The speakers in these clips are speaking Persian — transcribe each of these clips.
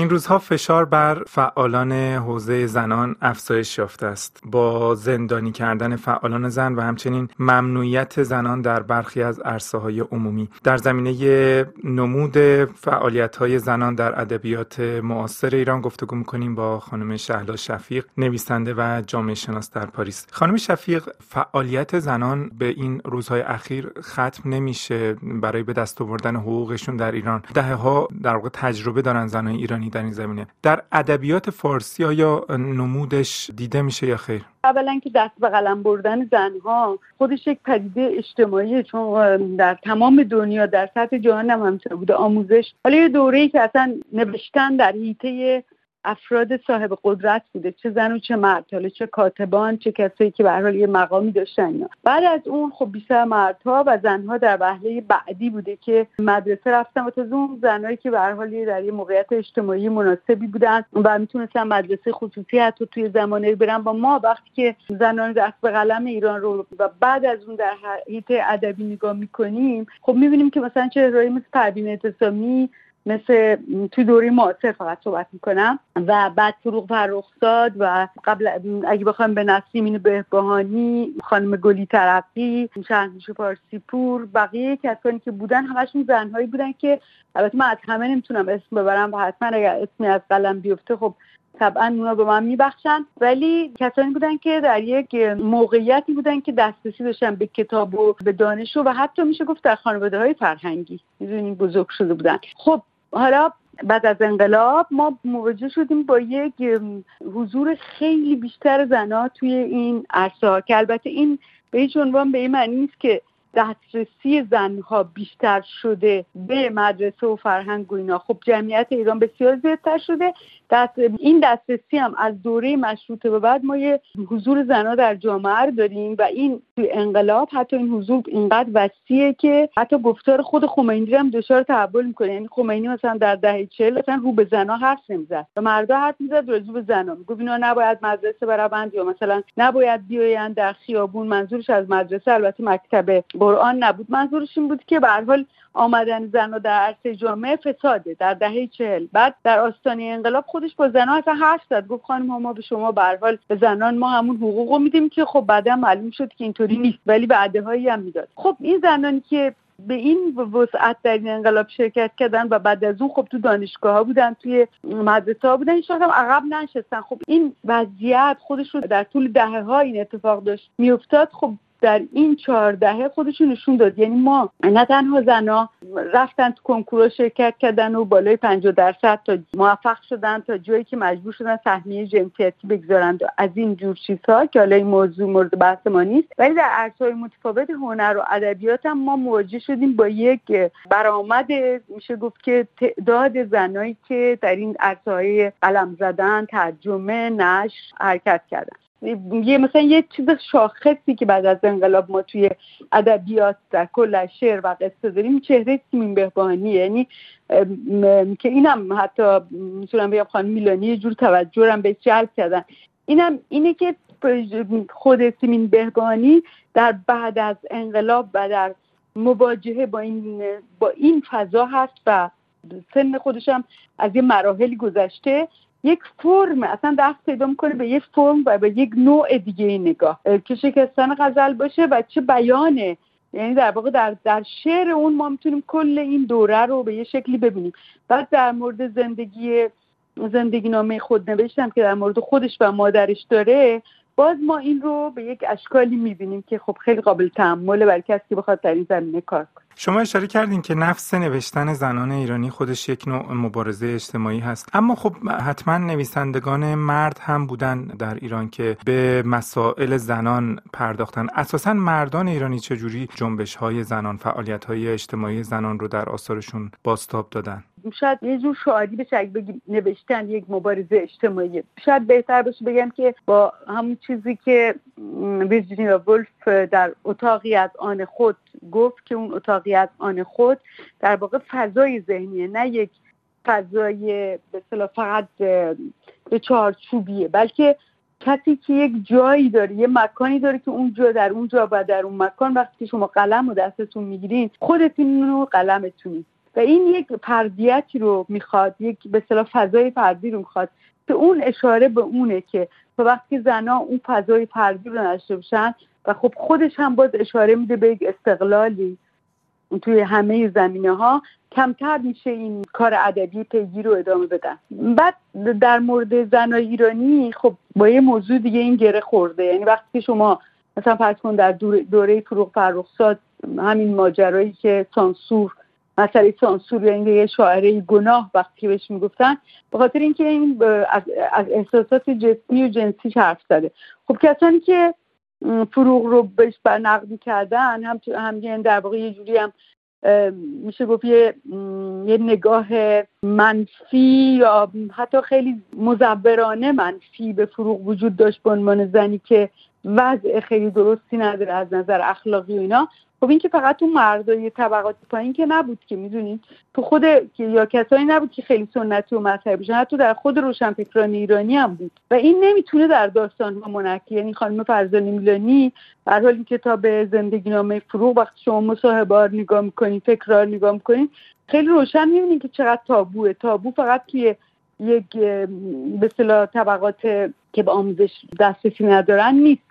این روزها فشار بر فعالان حوزه زنان افزایش یافته است. با زندانی کردن فعالان زن و همچنین ممنوعیت زنان در برخی از عرصه های عمومی. در زمینه نمود فعالیت های زنان در ادبیات معاصر ایران گفتگو می‌کنیم با خانم شهلا شفیق نویسنده و جامعه شناس در پاریس. خانم شفیق فعالیت زنان به این روزهای اخیر ختم نمیشه برای به دست آوردن حقوقشون در ایران. دهه ها در واقع تجربه دارن زنان ایرانی در این زمینه. در ادبیات فارسی آیا نمودش دیده میشه یا خیر؟ اولا که دست به قلم بردن زنها خودش یک پدیده اجتماعی چون در تمام دنیا در سطح جهان هم همینطور بوده آموزش. حالا یه دوره‌ای که اصلا نوشتن در حیطه افراد صاحب قدرت بوده چه زن و چه مرد حالا چه کاتبان چه کسایی که به حال یه مقامی داشتن اینا. بعد از اون خب بیشتر مردها و زنها در وهله بعدی بوده که مدرسه رفتن و تازه اون زنهایی که به حال در یه موقعیت اجتماعی مناسبی بودن و می‌تونستن مدرسه خصوصی حتی توی زمانه برن با ما. وقتی که زنان دست به قلم ایران رو و بعد از اون در حیطه ادبی نگاه می‌کنیم خب می‌بینیم که مثلا چهرهایی مثل پروین اعتصامی مثل توی دوره معاصر فقط صحبت می‌کنم. و بعد فروغ فرخزاد و قبل اگه بخوایم به نسیمین بهبهانی خانم گلی ترقی شهرنوش فارسی پور بقیه کسانی که بودن همشون زنهایی بودن که البته من از همه نمی‌تونم اسم ببرم و حتما اگر اسمی از قلم بیفته خب طبعا اونا به من میبخشن. ولی کسانی بودن که در یک موقعیتی بودن که دسترسی داشتن به کتاب و به دانش و حتی میشه گفت در خانواده های فرهنگی. می‌دونیم بزرگ شده بودن. خب حالا بعد از انقلاب ما مواجه شدیم با یک حضور خیلی بیشتر زنها توی این عرصه که البته این به هیچ عنوان به این معنی نیست که دسترسی زنها بیشتر شده به مدرسه و فرهنگ و اینا. خب جمعیت ایران بسیار زیادتر شده. دست این دسترسی هم از دوره مشروطه به بعد ما یه حضور زنها در جامعه داریم و این توی انقلاب حتی این حضور اینقدر وسیعه که حتی گفتار خود خمینی هم دچار تحول می‌کنه. یعنی خمینی مثلا در دهه چهل مثلا رو به زنها حرف نمی‌زد و مردا حرف می‌زد راجع به زنها. می‌گفت اینا نباید مدرسه بروند یا مثلا نباید بیاین در خیابون. منظورش از مدرسه البته مکتب قرآن نبود. منظورش این بود که به حال آمدن زن در عرصه جامعه فساده. در دهه چهل. بعد در آستانه انقلاب خودش با زنان اصلا حرف زد. گفت خانم ما به شما به حال به زنان ما همون حقوق میدیم که خب بعدا معلوم شد که اینطوری نیست. ولی به هایی هم می‌داد. خب این زنانی که به این وسعت در این انقلاب شرکت کردن و بعد از اون خب تو دانشگاه ها بودن توی مدرسه ها بودن هیچ هم عقب ننشستن. خب این وضعیت خودش رو در طول دهه ها این اتفاق داشت میافتاد. خب در این چهار دهه خودشون نشون داد. یعنی ما نه تنها زنا رفتن تو کنکور شرکت کردن و بالای 50 درصد تا موفق شدن تا جایی که مجبور شدن سهمیه جنسیتی بگذارن. از این جور چیزها که حالا این موضوع مورد بحث ما نیست. ولی در عرصه‌های متفاوت هنر و ادبیات هم ما مواجه شدیم با یک برآمد. میشه گفت که تعداد زنایی که در این عرصه‌های قلم زدن ترجمه نشر حرکت کردن. یه مثلا یه چیز شاخصی که بعد از انقلاب ما توی ادبیات در کل شعر و قصه داریم چهره سیمین بهبانی یعنی که اینم حتی می‌تونم بگم خانم میلانی یه جور توجه به جلب کردن. اینم اینه که خود سیمین بهبانی در بعد از انقلاب و در مواجهه با این با این فضا هست و سن خودشم از یه مراحلی گذشته. یک فرم اصلا دست پیدا می‌کنه به یک فرم و به یک نوع دیگه نگاه. که شکستن غزل باشه و چه بیانه. یعنی در واقع در, در شعر اون ما می‌تونیم کل این دوره رو به یه شکلی ببینیم. بعد در مورد زندگی زندگی نامه خود نوشتم که در مورد خودش و مادرش داره باز ما این رو به یک اشکالی می‌بینیم که خب خیلی قابل تحمله برای کسی که بخواد در این زمینه کار کنه. شما اشاره کردین که نفس نوشتن زنان ایرانی خودش یک نوع مبارزه اجتماعی هست. اما خب حتما نویسندگان مرد هم بودن در ایران که به مسائل زنان پرداختن. اساسا مردان ایرانی چجوری جنبش های زنان فعالیت های اجتماعی زنان رو در آثارشون باستاب دادن؟ شاید یه جور شعاری بشه اگه بگیم نوشتن یک مبارزه اجتماعی. شاید بهتر باشه بگم که با همون چیزی که ویرجینیا ولف در اتاقی از آن خود گفت که اون اتاقی از آن خود در واقع فضای ذهنیه نه یک فضای به فقط به چارچوبیه بلکه کسی که یک جایی داره یه مکانی داره که اونجا در اونجا و در اون مکان وقتی شما قلم و دستتون می‌گیرین خودتون رو قلمتونید و این یک پردیتی رو می‌خواد یک به فضای فردی رو می‌خواد. که اون اشاره به اونه که تا وقتی زنا اون فضای فردی رو نداشته باشن و خب خودش هم باز اشاره میده به یک استقلالی توی همه زمینه ها کمتر میشه این کار ادبی پیگیر رو ادامه بدن. بعد در مورد زنای ایرانی خب با یه موضوع دیگه این گره خورده. یعنی وقتی شما مثلا فرض کن در دوره فروغ فرخزاد همین ماجرایی که سانسور مسئله سانسور یا یه شاعره گناه وقتی بهش می‌گفتن به خاطر اینکه این از, از احساسات جسمی و جنسی حرف زده. خب کسانی که فروغ رو بهش برنقد کردن هم هم در واقع یه جوری هم میشه گفت یه،, یه نگاه منفی یا حتی خیلی مزبرانه منفی به فروغ وجود داشت به عنوان زنی که وضع خیلی درستی نداره از نظر اخلاقی و اینا. خب این که فقط تو مردای طبقات پایین که نبود که می‌دونید تو خود یا کسایی نبود که خیلی سنتی و مذهبی باشن حتی در خود روشنفکران ایرانی هم بود. و این نمی‌تونه در داستان ها منکی یعنی خانم فرزانه میلانی در حال این کتاب زندگی نامه فروغ وقتی شما مصاحبه نگاه می‌کنید تکرار نگاه می‌کنید خیلی روشن می‌بینید که چقدر تابوه. تابو فقط توی یک به طبقات که به آموزش دسترسی ندارن نیست.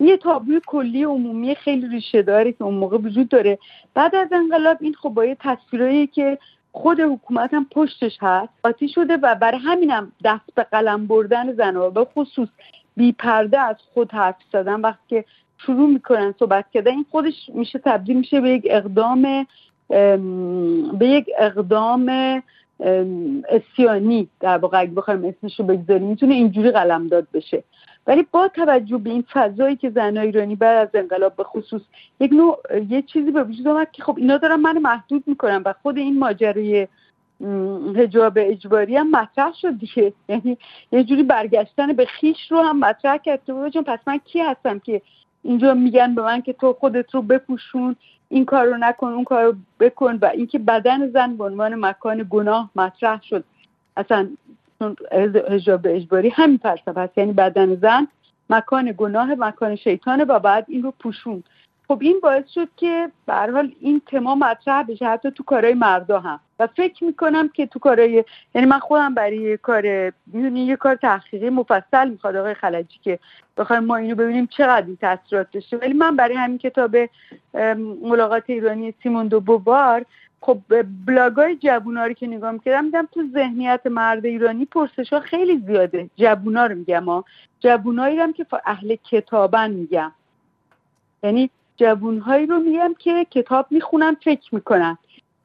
یه تابلوی کلی عمومی خیلی ریشه داره که اون موقع وجود داره. بعد از انقلاب این خب با یه تصویرایی که خود حکومت هم پشتش هست آتی شده و برای همینم دست به قلم بردن زنها به خصوص بی پرده از خود حرف زدن وقتی که شروع می‌کنن صحبت کردن این خودش میشه تبدیل میشه به یک اقدام به یک اقدام اسیانی. در واقع اگه بخوایم اسمش رو بگذاریم می‌تونه اینجوری قلم داد بشه. ولی با توجه به این فضایی که زن ایرانی بعد از انقلاب به خصوص یک نوع یه چیزی به وجود آمد که خب اینا دارن من محدود می‌کنن و خود این ماجرای هجاب اجباری هم مطرح شد دیگه. یعنی یه جوری برگشتن به خیش رو هم مطرح کرد که پس من کی هستم که اینجا میگن به من که تو خودت رو بپوشون این کار رو نکن اون کار رو بکن و اینکه بدن زن به عنوان مکان گناه مطرح شد. اصلا چون هجاب اجباری همین فلسفه هست یعنی بدن زن مکان گناه مکان شیطانه و بعد این رو پوشون. خب این باعث شد که به حال این تما مطرح بشه. حتی تو کارهای مردا هم. و فکر می‌کنم که تو کارهای یعنی من خودم برای کار می‌دونی یه کار تحقیقی مفصل می‌خواد آقای خلجی که بخوایم ما اینو ببینیم چقدر این تاثیرات داشته. ولی من برای همین کتاب ملاقات ایرانی سیمون دو بوبار خب بلاگای جوونا رو که نگاه می‌کردم دیدم تو ذهنیت مرد ایرانی پرسش ها خیلی زیاده. جوونا رو میگم ها جوونایی هم که اهل کتابن میگم. یعنی جوونهایی رو میگم که کتاب می‌خونن فکر می‌کنن.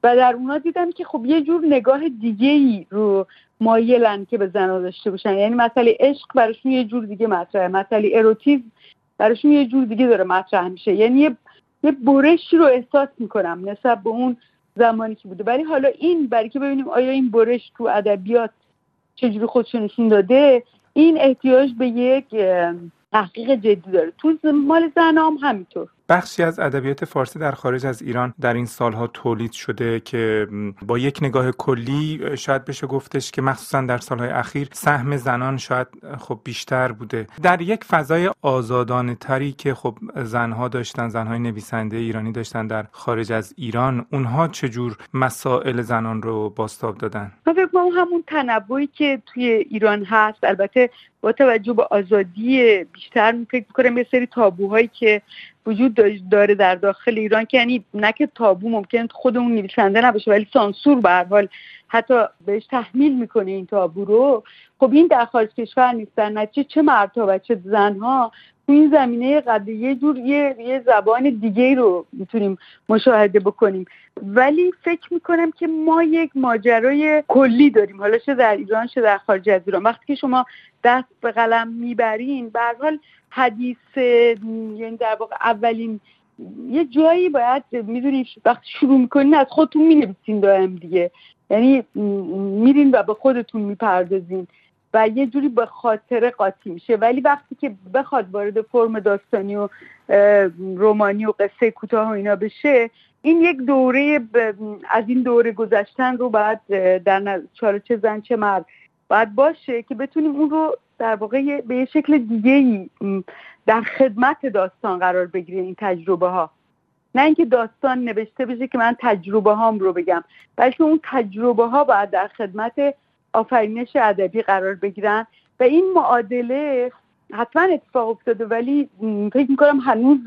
و در اونا دیدم که خب یه جور نگاه دیگه ای رو مایلن که به زنها داشته باشن. یعنی مسئله عشق براشون یه جور دیگه مطرحه. مسئله اروتیزم براشون یه جور دیگه داره مطرح میشه. یعنی یه برشی رو احساس می‌کنم نسبت به اون زمانی که بوده. ولی حالا این برای که ببینیم آیا این برش تو ادبیات چجوری خودش نشون داده این احتیاج به یک تحقیق جدی داره. تو مال زنام همینطور. بخشی از ادبیات فارسی در خارج از ایران در این سالها تولید شده که با یک نگاه کلی شاید بشه گفتش که مخصوصا در سالهای اخیر سهم زنان شاید خب بیشتر بوده. در یک فضای آزادانه تری که خب زنها داشتن زنهای نویسنده ایرانی داشتن در خارج از ایران اونها چجور مسائل زنان رو باستاب دادن؟ من فکر همون تنوعی که توی ایران هست. البته با توجه به آزادی بیشتر فکر می‌کنم یه سری تابوهایی که وجود داره در داخل ایران که یعنی نه که تابو ممکن خودمون نویسنده نباشه ولی سانسور به حال حتی بهش تحمیل می‌کنه این تابو رو. خب این در خارج کشور نیست در چه مردها و چه زنها تو این زمینه قد یه جور یه, یه زبان دیگه رو می‌تونیم مشاهده بکنیم. ولی فکر می‌کنم که ما یک ماجرای کلی داریم. حالا چه در ایران چه در خارج از ایران. وقتی که شما دست به قلم می‌برین به حال حدیث یعنی در واقع اولین یه جایی باید می‌دونی وقتی شروع می‌کنین از خودتون می‌نویسین دائم دیگه. یعنی میرین و به خودتون می‌پردازین. و یه جوری به خاطر قاطی میشه. ولی وقتی که بخواد وارد فرم داستانی و رومانی و قصه کوتاه و اینا بشه این یک دوره از این دوره گذشتن رو باید در چه زن چه مرد باید باشه که بتونیم اون رو در واقع به یه شکل دیگه ای در خدمت داستان قرار بگیره این تجربه ها نه اینکه داستان نوشته بشه که من تجربه هام رو بگم بلکه اون تجربه ها باید در خدمت آفرینش ادبی قرار بگیرن. و این معادله حتما اتفاق افتاده ولی فکر می‌کنم هنوز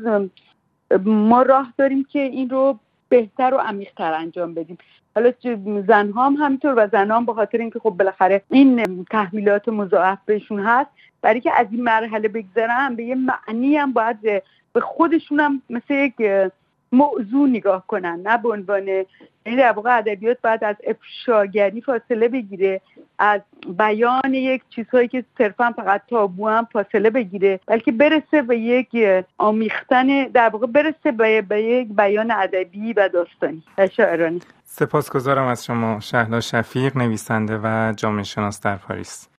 ما راه داریم که این رو بهتر و عمیقتر انجام بدیم. حالا زنها هم همینطور و زنها هم به خاطر اینکه خب بالاخره این تحمیلات مضاعف بهشون هست برای که از این مرحله بگذرن به یه معنی هم باید به خودشون هم مثل یک موضوع نگاه کنن. نه به عنوان یعنی در واقع ادبیات باید از افشاگری فاصله بگیره. از بیان یک چیزهایی که صرفا فقط تابو هم فاصله بگیره بلکه برسه به یک آمیختن در واقع برسه به, یک بیان ادبی و داستانی. و شاعرانی سپاسگزارم از شما شهلا شفیق نویسنده و جامعه شناس در پاریس.